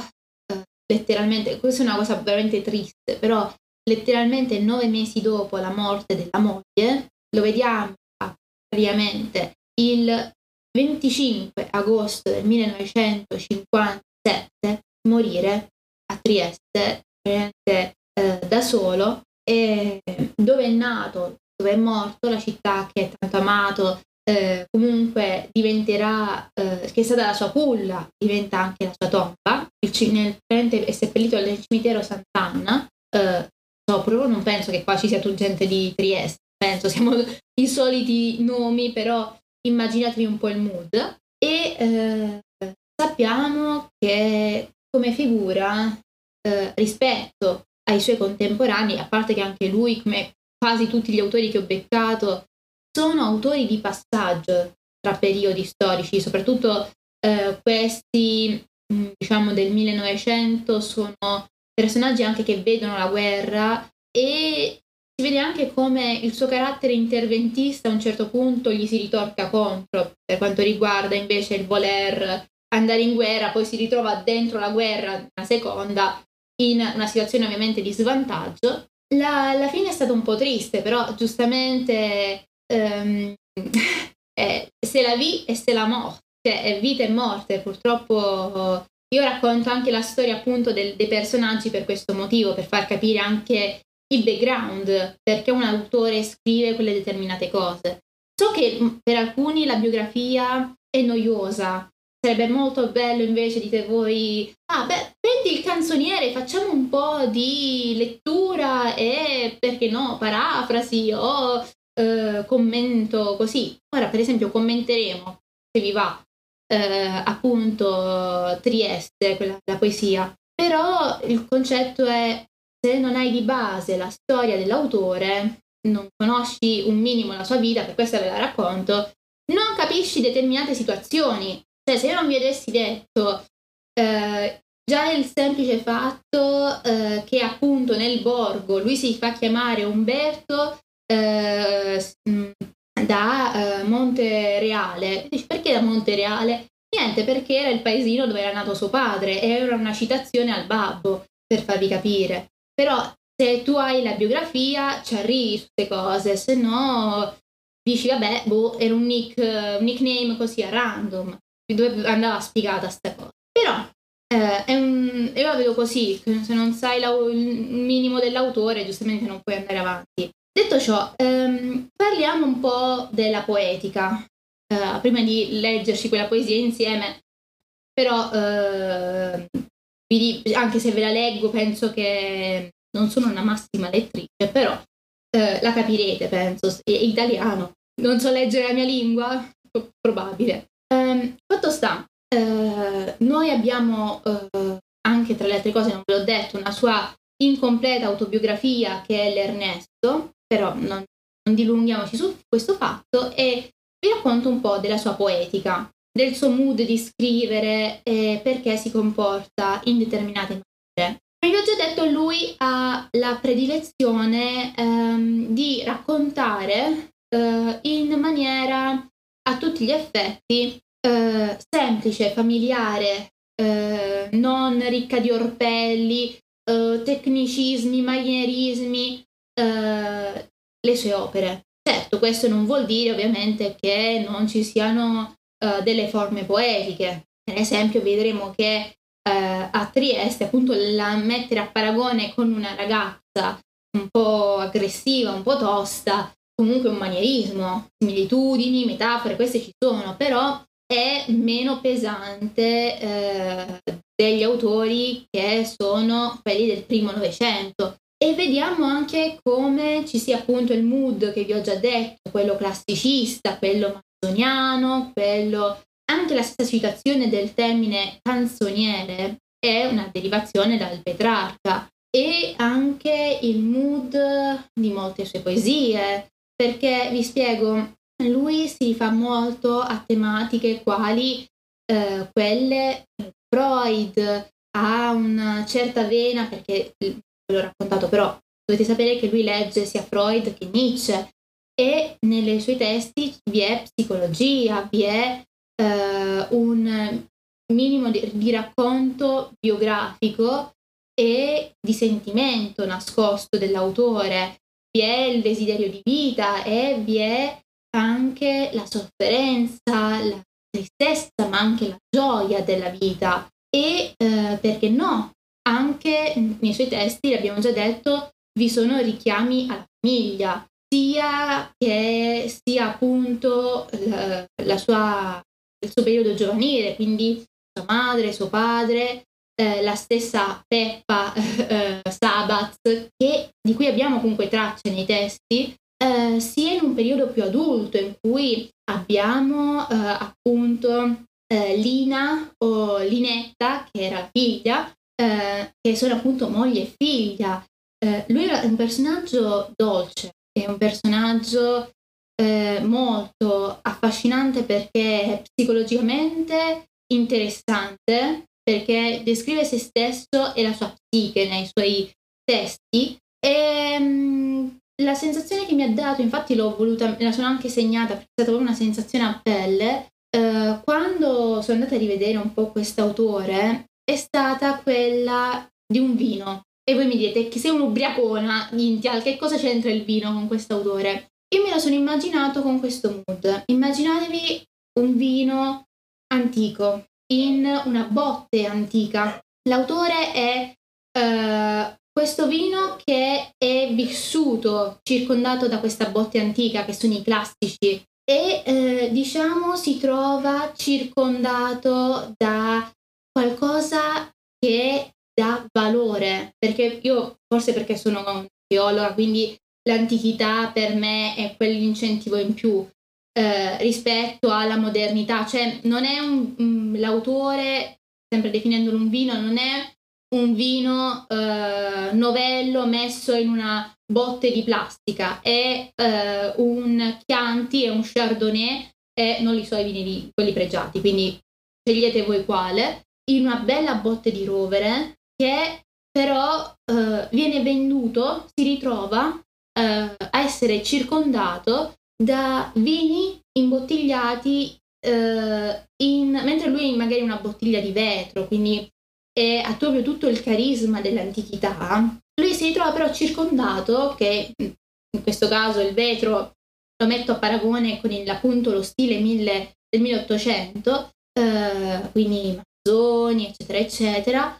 letteralmente, questa è una cosa veramente triste, però letteralmente nove mesi dopo la morte della moglie, lo vediamo praticamente il 25 agosto del 1957 morire a Trieste, eh, da solo, e dove è nato, dove è morto, la città che è tanto amato eh, comunque diventerà, eh, che è stata la sua culla, diventa anche la sua tomba. Il, nel è seppellito nel cimitero Sant'Anna. Eh, proprio non penso che qua ci sia tutta gente di Trieste, penso siamo i soliti nomi, però immaginatevi un po' il mood. E eh, sappiamo che come figura eh, rispetto ai suoi contemporanei, a parte che anche lui, come quasi tutti gli autori che ho beccato, sono autori di passaggio tra periodi storici, soprattutto eh, questi mm, diciamo del 1900 sono personaggi anche che vedono la guerra e si vede anche come il suo carattere interventista a un certo punto gli si ritorca contro per quanto riguarda invece il voler andare in guerra, poi si ritrova dentro la guerra una seconda in una situazione ovviamente di svantaggio. La, la fine è stata un po' triste, però giustamente ehm, eh, se la vi e se la morte, cioè è vita e morte, purtroppo io racconto anche la storia appunto del, dei personaggi per questo motivo, per far capire anche il background, perché un autore scrive quelle determinate cose. So che mm, per alcuni la biografia è noiosa, sarebbe molto bello invece dite voi, ah beh, prendi il canzoniere, facciamo un po' di lettura e perché no, parafrasi o eh, commento così. Ora per esempio commenteremo, se vi va, eh, appunto Trieste, quella, la poesia, però il concetto è se non hai di base la storia dell'autore, non conosci un minimo la sua vita, per questo ve la racconto, non capisci determinate situazioni. Cioè, se io non vi avessi detto eh, già il semplice fatto eh, che appunto nel borgo lui si fa chiamare Umberto eh, da eh, Monte Reale. Perché da Monte Reale? Niente, perché era il paesino dove era nato suo padre e era una citazione al babbo, per farvi capire. Però se tu hai la biografia ci arrivi su queste cose, se no dici vabbè, boh, era un, nick, un nickname così a random, dove andava spiegata sta cosa. Però eh, è un, io la vedo così, se non sai il minimo dell'autore giustamente non puoi andare avanti. Detto ciò, ehm, parliamo un po' della poetica, eh, prima di leggerci quella poesia insieme, però eh, anche se ve la leggo penso che non sono una massima lettrice, però eh, la capirete, penso, è italiano. Non so leggere la mia lingua? Probabile. Um, fatto sta, uh, noi abbiamo uh, anche tra le altre cose, non ve l'ho detto, una sua incompleta autobiografia che è l'Ernesto, però non, non dilunghiamoci su questo fatto e vi racconto un po' della sua poetica del suo mood di scrivere e perché si comporta in determinate maniere. Come vi ho già detto, lui ha la predilezione ehm, di raccontare eh, in maniera a tutti gli effetti eh, semplice, familiare, eh, non ricca di orpelli, eh, tecnicismi, manierismi, eh, le sue opere. Certo, questo non vuol dire ovviamente che non ci siano uh, delle forme poetiche. Per esempio vedremo che uh, a Trieste appunto la mettere a paragone con una ragazza un po' aggressiva, un po' tosta, comunque un manierismo, similitudini, metafore, queste ci sono, però è meno pesante eh, degli autori che sono quelli del primo Novecento. E vediamo anche come ci sia appunto il mood che vi ho già detto, quello classicista, quello canzoniano, quello, anche la stessa citazione del termine canzoniere è una derivazione dal Petrarca e anche il mood di molte sue poesie, perché vi spiego, lui si rifà molto a tematiche quali eh, quelle Freud ha una certa vena, perché l'ho raccontato, però dovete sapere che lui legge sia Freud che Nietzsche e nei suoi testi vi è psicologia, vi è eh, un minimo di, di, racconto biografico e di sentimento nascosto dell'autore, vi è il desiderio di vita e vi è anche la sofferenza, la tristezza, ma anche la gioia della vita. E eh, perché no, anche nei suoi testi, l'abbiamo già detto, vi sono richiami alla famiglia, sia che sia appunto la, la sua, il suo periodo giovanile, quindi sua madre, suo padre, eh, la stessa Peppa eh, Sabat, che, di cui abbiamo comunque tracce nei testi, eh, sia in un periodo più adulto in cui abbiamo eh, appunto eh, Lina o Linetta, che era figlia, eh, che sono appunto moglie e figlia. lui era un personaggio dolce, è un personaggio eh, molto affascinante perché è psicologicamente interessante, perché descrive se stesso e la sua psiche nei suoi testi e, mm, la sensazione che mi ha dato, infatti l'ho voluta, me la sono anche segnata perché è stata proprio una sensazione a pelle, eh, quando sono andata a rivedere un po' quest'autore, è stata quella di un vino. E voi mi dite che sei un'ubriacona, Intial, che cosa c'entra il vino con quest'autore? Io me lo sono immaginato con questo mood. Immaginatevi un vino antico, in una botte antica. L'autore è uh, questo vino che è vissuto circondato da questa botte antica, che sono i classici, e eh, diciamo si trova circondato da qualcosa che dà valore, perché io forse perché sono teologa, quindi l'antichità per me è quell'incentivo in più eh, rispetto alla modernità, cioè non è un, um, l'autore, sempre definendolo un vino, non è un vino eh, novello messo in una botte di plastica, è eh, un Chianti, è un Chardonnay e non li so i vini lì, quelli pregiati, quindi scegliete voi quale, in una bella botte di rovere che però eh, viene venduto, si ritrova eh, a essere circondato da vini imbottigliati eh, in, mentre lui magari una bottiglia di vetro, quindi è, ha proprio tutto il carisma dell'antichità, lui si ritrova però circondato, che in questo caso il vetro lo metto a paragone con il, appunto lo stile mille, del 1800, eh, quindi mazzoni, eccetera, eccetera,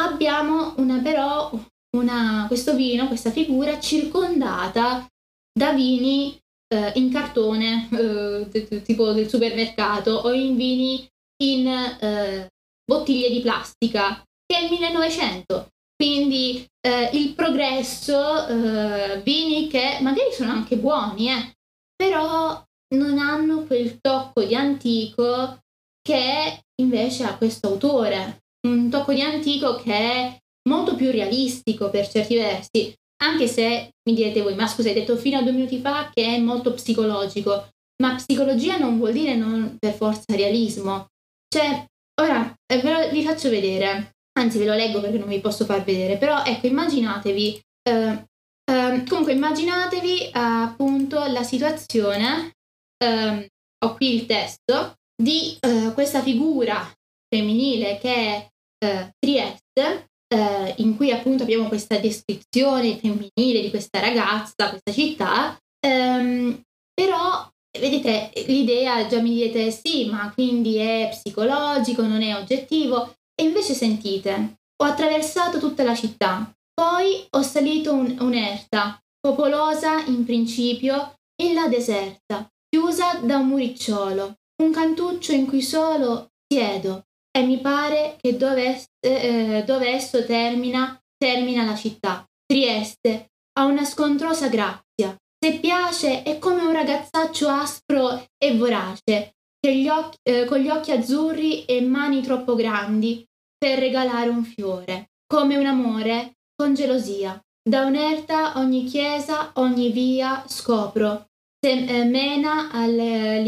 abbiamo una, però una, questo vino, questa figura circondata da vini eh, in cartone, eh, tipo del supermercato, o in vini in eh, bottiglie di plastica, che è il 1900. Quindi eh, il progresso, eh, vini che magari sono anche buoni, eh, però non hanno quel tocco di antico che invece ha questo autore, un tocco di antico che è molto più realistico per certi versi, anche se mi direte voi, ma scusa, hai detto fino a due minuti fa che è molto psicologico, ma psicologia non vuol dire non per forza realismo. Cioè, ora eh, ve lo, vi faccio vedere, anzi ve lo leggo perché non vi posso far vedere, però ecco, immaginatevi, eh, eh, comunque immaginatevi appunto la situazione, ehm, ho qui il testo, di eh, questa figura femminile che è eh, Trieste, eh, in cui appunto abbiamo questa descrizione femminile di questa ragazza, questa città, ehm, però vedete l'idea già mi dite sì, ma quindi è psicologico, non è oggettivo, e invece sentite, ho attraversato tutta la città, poi ho salito un, un'erta, popolosa in principio, e la deserta, chiusa da un muricciolo, un cantuccio in cui solo siedo, e mi pare che dove, eh, dove esso termina, termina la città. Trieste ha una scontrosa grazia. Se piace è come un ragazzaccio aspro e vorace, gli occhi, eh, con gli occhi azzurri e mani troppo grandi per regalare un fiore, come un amore con gelosia. Da un'erta ogni chiesa, ogni via scopro, se eh, mena alle,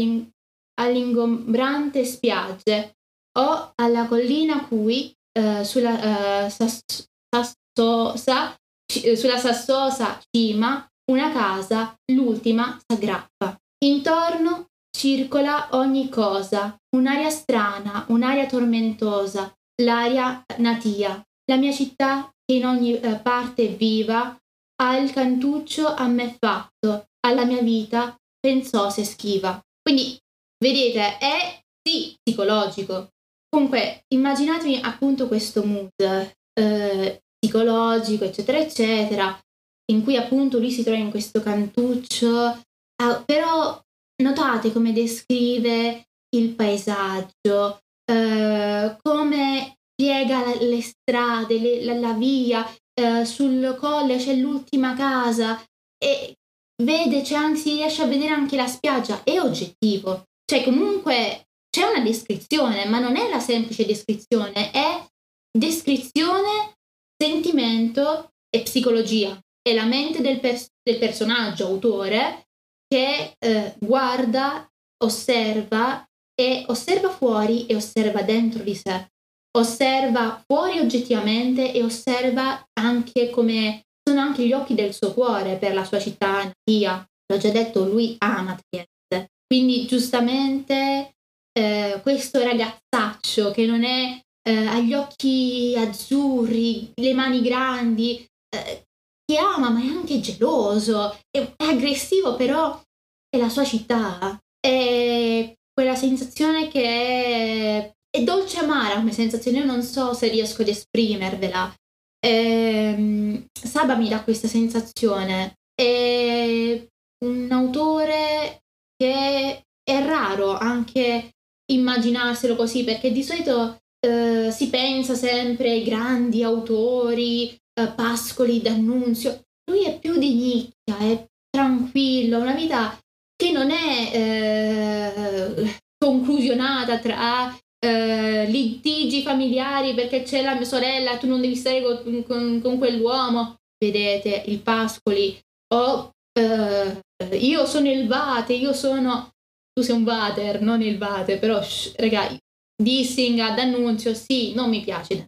all'ingombrante spiagge, o alla collina cui eh, sulla, eh, sassosa, eh, sulla sassosa cima una casa, l'ultima, s'aggrappa. Intorno circola ogni cosa, un'aria strana, un'aria tormentosa, l'aria natia. La mia città, che in ogni eh, parte è viva, ha il cantuccio a me fatto, alla mia vita pensò se schiva. Quindi, vedete, è sì psicologico, Comunque, immaginatevi appunto questo mood eh, psicologico, eccetera, eccetera, in cui appunto lui si trova in questo cantuccio, eh, però notate come descrive il paesaggio, eh, come piega le strade, le, la, la, via, eh, sul colle c'è l'ultima casa e vede, cioè, anzi riesce a vedere anche la spiaggia, è oggettivo. Cioè comunque c'è una descrizione, ma non è la semplice descrizione, è descrizione, sentimento e psicologia. È la mente del, pers- del personaggio, autore, che eh, guarda, osserva e osserva fuori e osserva dentro di sé. Osserva fuori oggettivamente e osserva anche come sono anche gli occhi del suo cuore per la sua città natia. L'ho già detto, lui ama Trieste. Quindi giustamente eh, questo ragazzaccio che non è eh, ha gli occhi azzurri, le mani grandi, eh, che ama ma è anche geloso, è, è aggressivo però è la sua città, è quella sensazione che è, è dolce amara come sensazione, io non so se riesco ad esprimervela. Eh, Saba mi dà questa sensazione, è un autore che è raro anche immaginarselo così perché di solito eh, si pensa sempre ai grandi autori, eh, Pascoli, D'Annunzio. Lui è più di nicchia, è tranquillo, una vita che non è eh, conclusionata tra eh, litigi familiari perché c'è la mia sorella, tu non devi stare con, con, con quell'uomo. Vedete, il Pascoli, o eh, io sono il Vate, io sono... Tu sei un Vater, non il Vate, però, sh, raga, dissing ad Annunzio, sì, non mi piace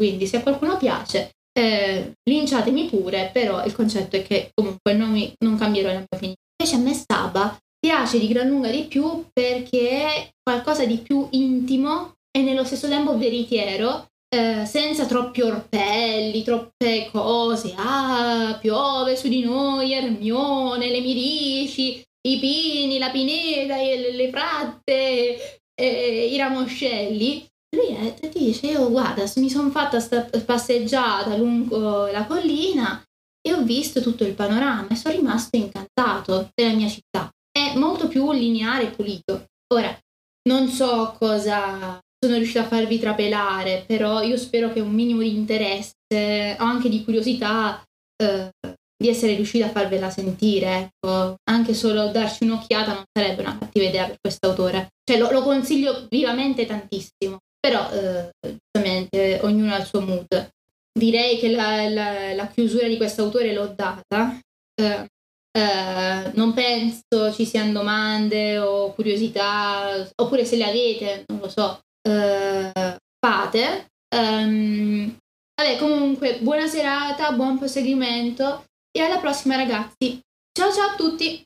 quindi se a qualcuno piace, eh, linciatemi pure, però il concetto è che comunque non, mi, non cambierò la mia opinione. Invece a me Saba piace di gran lunga di più perché è qualcosa di più intimo e nello stesso tempo veritiero, eh, senza troppi orpelli, troppe cose. Ah, piove su di noi, Ermione, le mirici, i pini, la pineta, le, fratte, eh, i ramoscelli. Lui è, dice, io guarda, mi sono fatta sta passeggiata lungo la collina e ho visto tutto il panorama e sono rimasto incantato della mia città. È molto più lineare e pulito. Ora, non so cosa sono riuscita a farvi trapelare, però io spero che un minimo di interesse o anche di curiosità eh, di essere riuscita a farvela sentire, ecco. anche solo darci un'occhiata non sarebbe una cattiva idea per quest'autore. Cioè lo, lo consiglio vivamente tantissimo, però eh, giustamente ognuno ha il suo mood. Direi che la, la, la chiusura di quest'autore l'ho data. Eh, eh, non penso ci siano domande o curiosità, oppure se le avete, non lo so, eh, fate. Um, vabbè, comunque, buona serata, buon proseguimento e alla prossima ragazzi. Ciao ciao a tutti!